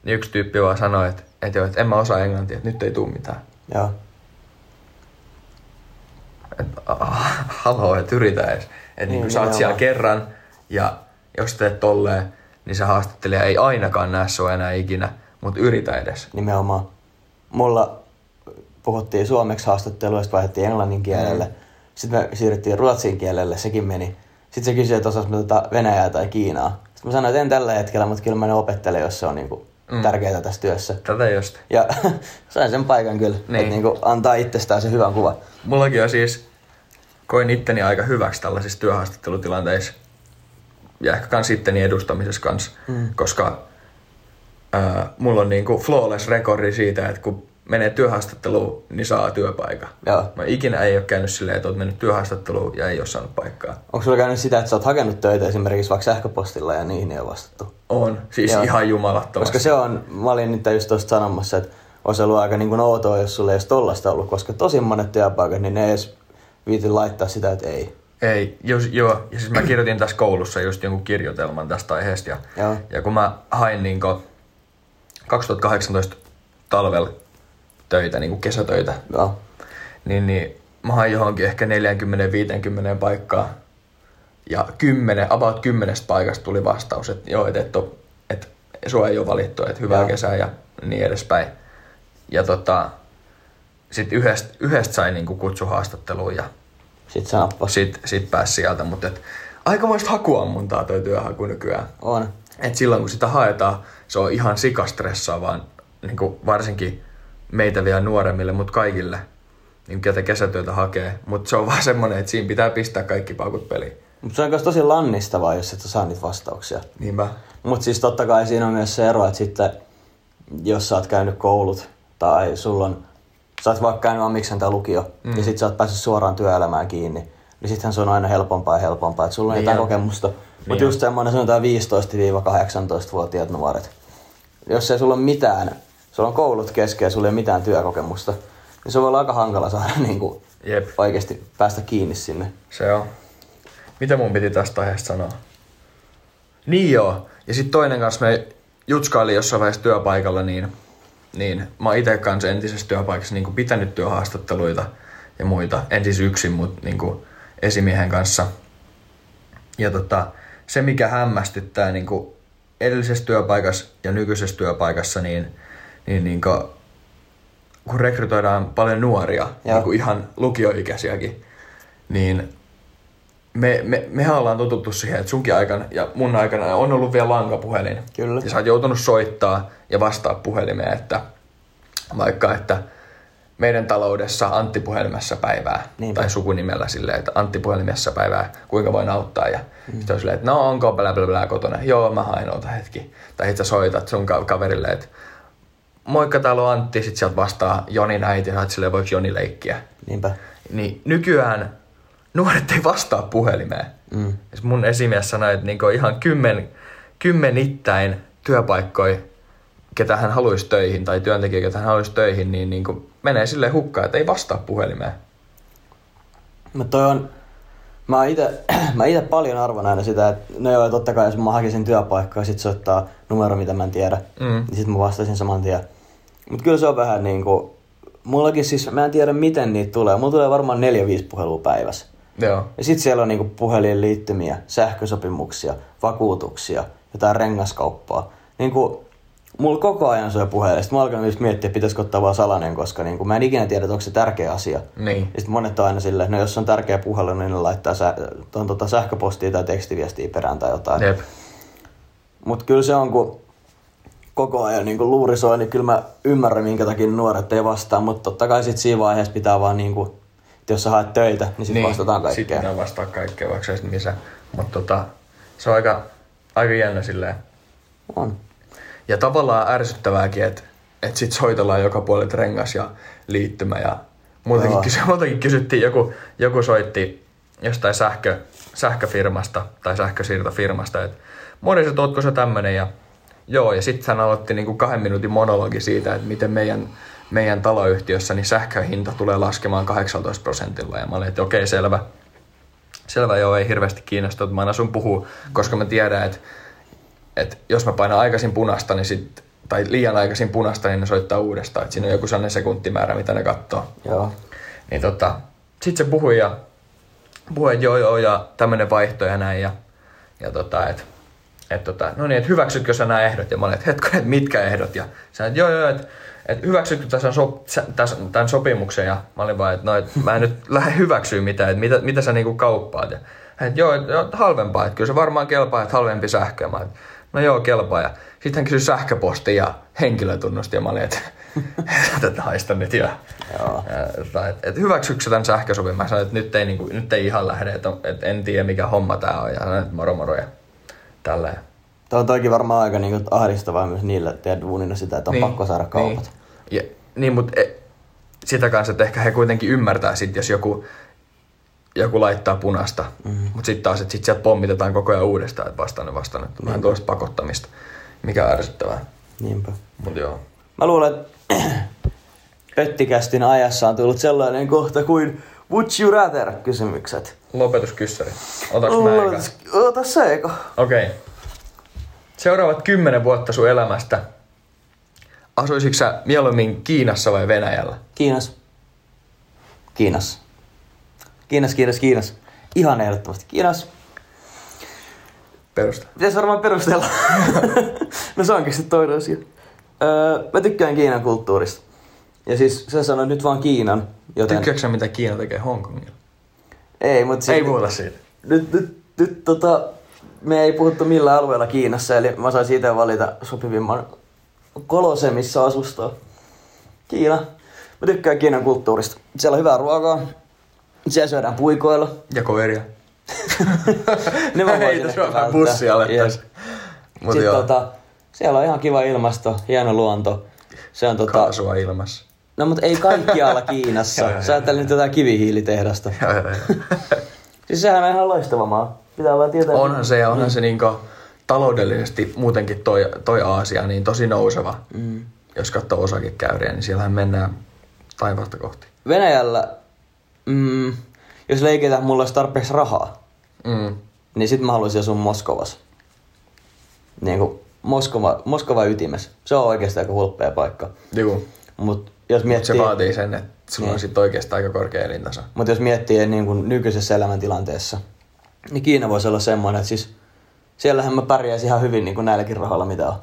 niin yksi tyyppi vaan sanoi, että et, joo, et en mä osaa englantia, että nyt ei tuu mitään. Joo. Et, ah, haloo, että yritä edes. Että niin, Niin, niin sä oot siellä kerran ja jos teet tolleen, niin se haastattelija ei ainakaan näe sua enää ikinä, mutta yritä edes. Nimenomaan. Mulla puhuttiin suomeksi haastattelua, sitten vaihdettiin englannin kielelle. Mm. Sitten me siirryttiin ruotsin kielelle, sekin meni. Sitten se kysyi, että osaas me tota Venäjää tai Kiinaa. Sitten mä sanoin, että en tällä hetkellä, mutta kyllä mä ne opettelen, jos se on niinku mm. tärkeää tässä työssä. Tätä just. Ja (laughs) sain sen paikan kyllä, Niin. että niinku antaa itsestään se hyvän kuva. Mullakin on siis, koin itteni aika hyväksi tällaisissa työhaastattelutilanteissa. Ja ehkä kans itteni edustamisessa kanssa, mm. koska ää, mulla on niinku flawless rekordi siitä, että kun menee työhaastatteluun, niin saa työpaikan. Joo. Mä ikinä ei ole käynyt silleen, että oot mennyt työhaastatteluun ja ei ole saanut paikkaa. Onko sulla käynyt sitä, että sä oot hakenut töitä esimerkiksi vaikka sähköpostilla ja niihin ei ole vastattu? On, siis Joo. ihan jumalattomasti. Koska se on, mä olin nyt just tuosta sanomassa, että olisi ollut aika niin kuin outoa, jos sulla ei edes tollasta ollut, koska tosi monet työpaikat, niin ne ei edes viitin laittaa sitä, että ei. Ei, jos, joo. Ja siis mä kirjoitin tässä koulussa just jonkun kirjoitelman tästä aiheesta. Ja, Joo. ja kun mä hain niin 2018 talvella töitä, niin kesätöitä, Joo. niin, niin mä hain johonkin ehkä 40-50 paikkaa. Ja 10, about 10 paikasta tuli vastaus, että joo, että et, et sua ei ole valittu, että hyvää Joo. kesää ja niin edespäin. Ja tota, sitten yhdestä, yhdestä sai niinku kutsuhaastatteluun ja Sitten sä nappas. sit, sit pääsi sieltä, mutta et, aikamoista hakuammuntaa toi työhaku nykyään. On. että silloin kun sitä haetaan, se on ihan sikastressaavaa, niin kuin varsinkin meitä vielä nuoremmille, mutta kaikille, niin ketä kesätyötä hakee. Mutta se on vaan semmoinen, että siinä pitää pistää kaikki paukut peliin. Mutta se on myös tosi lannistavaa, jos et saa niitä vastauksia. Niinpä. Mutta siis totta kai siinä on myös se ero, että sitten jos sä oot käynyt koulut tai sulla on, sä oot vaikka käynyt amiksen tai lukio mm. ja sit sä oot päässyt suoraan työelämään kiinni, niin sittenhän se on aina helpompaa ja helpompaa, että sulla on Niin jotain kokemusta. Mutta Niin just semmoinen sanotaan 15-18-vuotiaat nuoret. Jos ei sulla ole mitään, sulla on koulut kesken ja sulla ei ole mitään työkokemusta, niin se voi olla aika hankala saada (laughs) niin kuin Jep, oikeasti päästä kiinni sinne. se on. Mitä mun piti tästä aiheesta sanoa? Niin joo. Ja sitten toinen kanssa me jutskaili jossain vaiheessa työpaikalla, niin, niin mä oon itse kanssa entisessä työpaikassa niin pitänyt työhaastatteluita ja muita. En siis yksin, mutta niin esimiehen kanssa. Ja tota, se, mikä hämmästyttää niin edellisessä työpaikassa ja nykyisessä työpaikassa, niin, niin, niin kuin, kun rekrytoidaan paljon nuoria, Joo. niin kuin ihan lukioikäisiäkin, niin me, me, mehän ollaan totuttu siihen, että sunkin aikana ja mun aikana on ollut vielä lankapuhelin. Kyllä. Ja sä oot joutunut soittaa ja vastaa puhelimeen, että vaikka että meidän taloudessa Antti puhelimessa päivää. Niinpä. Tai sukunimellä silleen, että Antti puhelimessa päivää, kuinka voin auttaa. Ja mm. sitten on silleen, että no onko blä blä blä kotona. Joo, mä ota hetki. Tai sä soitat sun ka- kaverille, että moikka täällä on Antti. Sitten sieltä vastaa Jonin äiti ja silleen, voiko Joni leikkiä. Niinpä. Niin nykyään nuoret ei vastaa puhelimeen. Mm. Ja mun esimies sanoi, että niinku ihan kymmen, kymmenittäin työpaikkoja, ketä hän haluaisi töihin, tai työntekijä, ketä hän haluaisi töihin, niin niinku menee sille hukkaan, että ei vastaa puhelimeen. Mutta toi on, mä ite, (clears throat) mä ite paljon arvon aina sitä, että no joo, totta kai jos mä hakisin työpaikkaa ja sit soittaa numero, mitä mä en tiedä, Mm. niin sit mä vastaisin saman tien. Mut kyllä se on vähän niinku, mullakin siis, mä en tiedä miten niitä tulee, mulla tulee varmaan 4-5 puhelua päivässä. Joo. Ja sit siellä on niinku puhelin liittymia, sähkösopimuksia, vakuutuksia, jotain rengaskauppaa. Niinku, mulla koko ajan soi puhelin. Sitten mä alkan just miettiä, pitäisikö ottaa vaan salainen, koska niinku, mä en ikinä tiedä, että onko se tärkeä asia. Niin. Ja sitten monet on aina silleen, no jos on tärkeä puhelu, niin ne laittaa sä, ton, tota, sähköpostia tai tekstiviestiä perään tai jotain. Jep. Mutta kyllä se on, kun koko ajan niin kun luuri soi, niin kyllä mä ymmärrän, minkä takia nuoret ei vastaa. Mutta totta kai sit siinä vaiheessa pitää vaan, niin kuin, että jos sä haet töitä, niin sitten niin, vastataan kaikkea. Sitten pitää vastaa kaikkea, vaikka se missä. Mutta tota, se on aika, aika jännä silleen. On. Ja tavallaan ärsyttävääkin, että et sit soitellaan joka puolelta rengas ja liittymä. Ja Joo. kysy, multakin kysyttiin, joku, joku soitti jostain sähkö, sähköfirmasta tai sähkösiirtofirmasta, että morjens, ootko sä tämmönen? Ja joo, ja sitten hän aloitti niinku kahden minuutin monologi siitä, että miten meidän, meidän taloyhtiössä niin sähköhinta tulee laskemaan 18 prosentilla. Ja mä olin, että okei, selvä. Selvä, joo, ei hirveästi kiinnosta, että mä aina sun puhuu, koska mä tiedän, että että jos mä painan aikaisin punasta, niin sit, tai liian aikaisin punasta, niin ne soittaa uudestaan. Että siinä on joku sellainen sekuntimäärä, mitä ne katsoo. Joo. Niin tota, sit se puhui ja puhui, että joo joo ja tämmönen vaihto ja näin. Ja, ja tota, että et tota, no niin, että hyväksytkö sä nämä ehdot? Ja mä olin, että hetkonen, että mitkä ehdot? Ja sä että joo joo, että et hyväksytkö tässä täs, tämän sopimuksen? Ja mä olin vaan, että no, et mä en nyt (laughs) lähde hyväksyä mitään, että mitä, mitä sä niinku kauppaat? Ja että joo, et, joo, halvempaa, että kyllä se varmaan kelpaa, että halvempi sähkö. Ja mä olin, no joo, kelpaa. Ja sitten hän kysyi sähköposti ja henkilötunnusti ja mä olin, että (laughs) että haista nyt ja, Joo. ja tai, et, et hyväksytkö tämän sähkösopimuksen? Mä sanoin, että nyt ei, niinku, nyt ei ihan lähde, että, että en tiedä mikä homma tää on ja sanoin, että moro moro ja tällä. Tuo on toikin varmaan aika niin ahdistavaa myös niille teidän duunina sitä, että on niin, pakko saada kaupat. Niin, ja, niin mutta e, sitä kanssa, että ehkä he kuitenkin ymmärtää sit, jos joku, joku laittaa punasta. Mm-hmm. Mutta sitten taas, että sit sieltä pommitetaan koko ajan uudestaan, että vastaan vastaan. Että vähän tuollaista pakottamista, mikä on ärsyttävää. Niinpä. Mutta joo. Mä luulen, että (clears throat) Pöttikästin ajassa on tullut sellainen kohta kuin Would you rather kysymykset. Lopetuskyssäri. Otaks mä eka? Ota se eka. Okei. Okay. Seuraavat kymmenen vuotta sun elämästä. Asuisitko sä mieluummin Kiinassa vai Venäjällä? Kiinas. Kiinas. Kiinas, Kiinas, Kiinas. Ihan ehdottomasti Kiinas. Perusta. Pitäisi varmaan perustella. (laughs) no se onkin sitten toinen asia. Öö, mä tykkään Kiinan kulttuurista. Ja siis sä sanoit nyt vaan Kiinan, joten... Tykkääksä sä, mitä Kiina tekee Hongkongilla? Ei, mutta siis... Ei puhuta siitä. Nyt, nyt, nyt tota... me ei puhuttu millään alueella Kiinassa, eli mä saisin itse valita sopivimman kolosemissa asustaa. Kiina. Mä tykkään Kiinan kulttuurista. Siellä on hyvää ruokaa. Siellä syödään puikoilla. Ja koiria. (laughs) Ne mä ehkä Suomen välttää. bussi alettaisiin. Mut Sitten joo, tota, siellä on ihan kiva ilmasto, hieno luonto. Se on tota, kaasua ilmassa. No mutta ei kaikkialla Kiinassa. (laughs) Sä ajattelet nyt jotain kivihiilitehdasta. Joo, joo, joo. (laughs) Siis sehän on ihan loistava maa. Pitää vaan tietää. onhan se ja onhan se niinku taloudellisesti muutenkin toi, toi Aasia niin tosi nouseva. Mm. Jos katsoo osakekäyriä, niin siellähän mennään taivaasta kohti. Venäjällä, mm, jos leikitään mulla olisi tarpeeksi rahaa, Mm. niin sit mä haluaisin asua Moskovassa. Niin kuin Moskova, Moskova ytimessä. Se on oikeasti aika hulppea paikka. Juu. Mut jos Se miettii, vaatii sen, että sulla on Niin. sit oikeastaan aika korkea elintaso. mut jos miettii niin kuin nykyisessä elämäntilanteessa, niin Kiina voisi olla semmoinen, että siis siellähän mä pärjäisin ihan hyvin niin kuin näilläkin rahoilla, mitä on.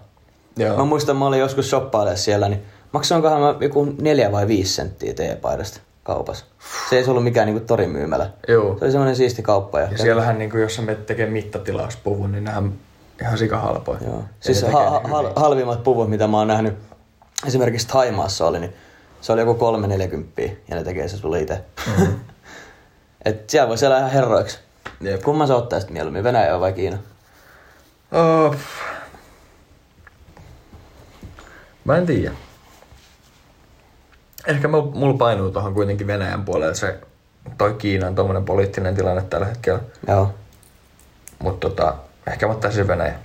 Joo. Mä muistan, mä olin joskus shoppailemaan siellä, niin maksoinkohan mä joku neljä vai viisi senttiä teepaidasta kaupassa. Se ei se ollut mikään niinku torimyymälä. Joo. Se oli semmoinen siisti kauppa. Ja, Ja siellähän, niin jos sä menet tekee mittatilauspuvun, niin on ihan sikahalpoja. Joo. Siis ha- ha- hal- hyvin. halvimmat puvut, mitä mä oon nähnyt, esimerkiksi Taimaassa oli, niin se oli joku kolme neljäkymppiä ja ne tekee se sulle itse. Mm-hmm. (laughs) Et siellä voisi elää ihan herroiksi. Jep. Kumman sä ottaisit mieluummin, Venäjä vai Kiina? Oh. Mä en tiedä. Ehkä mul- mulla painuu tuohon kuitenkin Venäjän puolelle se toi Kiinan tommonen poliittinen tilanne tällä hetkellä. Joo. Mutta tota, ehkä mä ottaisin Venäjä.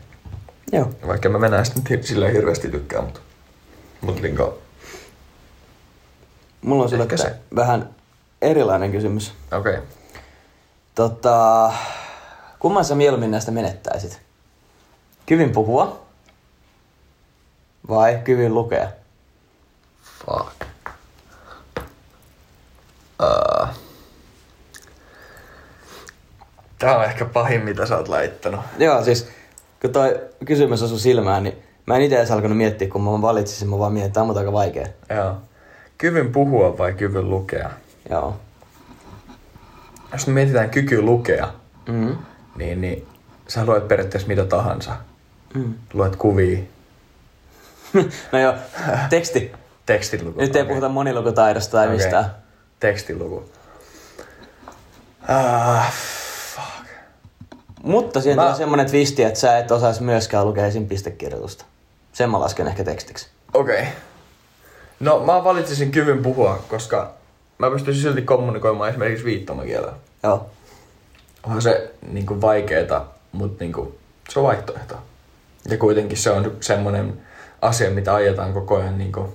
Joo. Vaikka mä Venäjästä nyt sillä hirveästi tykkää, mutta... Mut niinku, Mulla on sulle se. vähän erilainen kysymys. okei. Okay. Tota, kumman sä mieluummin näistä menettäisit? Kyvyn puhua vai kyvyn lukea? Fuck. Uh. Tää on ehkä pahin, mitä sä oot laittanut. Joo, siis kun toi kysymys osui silmään, niin mä en itse edes alkanut miettiä, kun mä valitsisin, mä vaan mietin, että tää on aika vaikea. Joo. Kyvyn puhua vai kyvyn lukea? Joo. Jos me mietitään kyky lukea, Mm. niin, niin sä luet periaatteessa mitä tahansa. Mm. Luet kuvia, (laughs) no joo, teksti. tekstiluku. Nyt ei Okei. puhuta monilukutaidosta tai Okei. mistään. Tekstiluku. Ah, fuck. Mutta siihen Mä- tulee semmonen twisti, että sä et osais myöskään lukea esim. pistekirjoitusta. Sen mä lasken ehkä tekstiksi. Okei. Okay. No mä valitsisin kyvyn puhua, koska mä pystyisin silti kommunikoimaan esimerkiksi viittomakielellä. Joo. Onhan se niinku vaikeeta, mutta niinku, se on vaihtoehto. Ja kuitenkin se on semmoinen asia, mitä ajetaan koko ajan niinku,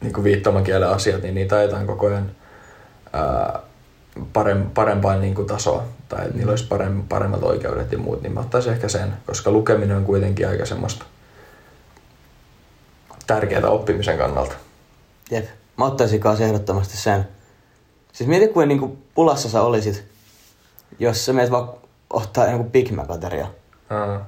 niinku viittomakielen asiat, niin niitä ajetaan koko ajan ää, parem, parempaan niinku tasoa. Tai että niillä olisi parem, paremmat oikeudet ja muut, niin mä ottaisin ehkä sen, koska lukeminen on kuitenkin aika semmoista tärkeää oppimisen kannalta. Jep. Mä ottaisin kanssa ehdottomasti sen. Siis mieti, kuin niinku pulassa sä olisit, jos sä meet vaan ottaa jonkun Big Mac ateria, Aa.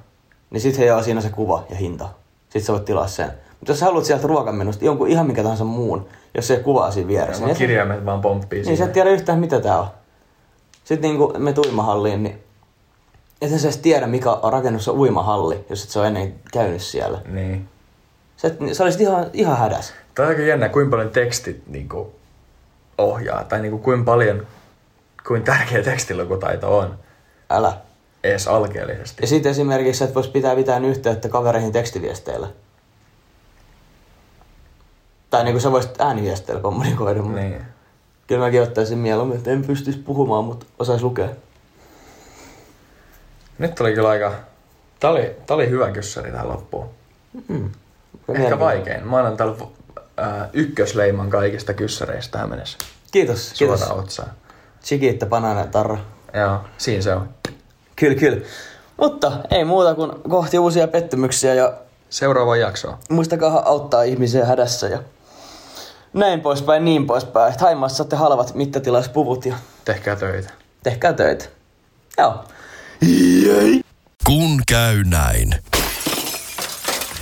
niin sit ei ole siinä se kuva ja hinta. Sit sä voit tilaa sen. Mutta jos sä haluat sieltä ruokamenusta jonkun ihan mikä tahansa muun, jos se kuvaa siinä vieressä, Niin niin, et- kirjaimet vaan pomppii niin sä et tiedä yhtään mitä tää on. Sitten niinku me uimahalliin, niin et sä edes tiedä mikä rakennus on uimahalli, jos et sä ole ennen käynyt siellä. Niin. Sä, sä olisit ihan, ihan hädäs. Tämä on aika jännä, kuinka paljon tekstit niinku, ohjaa, tai niinku, kuinka paljon, kuinka tärkeä tekstilukutaito on, Älä. edes alkeellisesti. Ja sitten esimerkiksi, että vois pitää mitään yhteyttä kavereihin tekstiviesteillä. Tai niin kuin sä voisit ääniviesteillä kommunikoida. mutta Niin. Kyllä mäkin ottaisin mieluummin, että en pystyisi puhumaan, mutta osais lukea. Nyt oli kyllä aika... Tää oli, tää oli hyvä kyssäri tähän loppuun. Mm. Ehkä vaikein. Mä annan tällä äh, ykkösleiman kaikista kyssäreistä tähän mennessä. Kiitos, kiitos. Suoraan otsaan. Chikiitta banana tarra. Joo, siinä se on. Kyllä, kyllä. Mutta ei muuta kuin kohti uusia pettymyksiä ja Seuraava jaksoa. muistakaa auttaa ihmisiä hädässä ja näin poispäin, niin poispäin. Haimaassa saatte halvat mittatilaispuvut ja Tehkää töitä. tehkää töitä. Joo. Kun käy näin.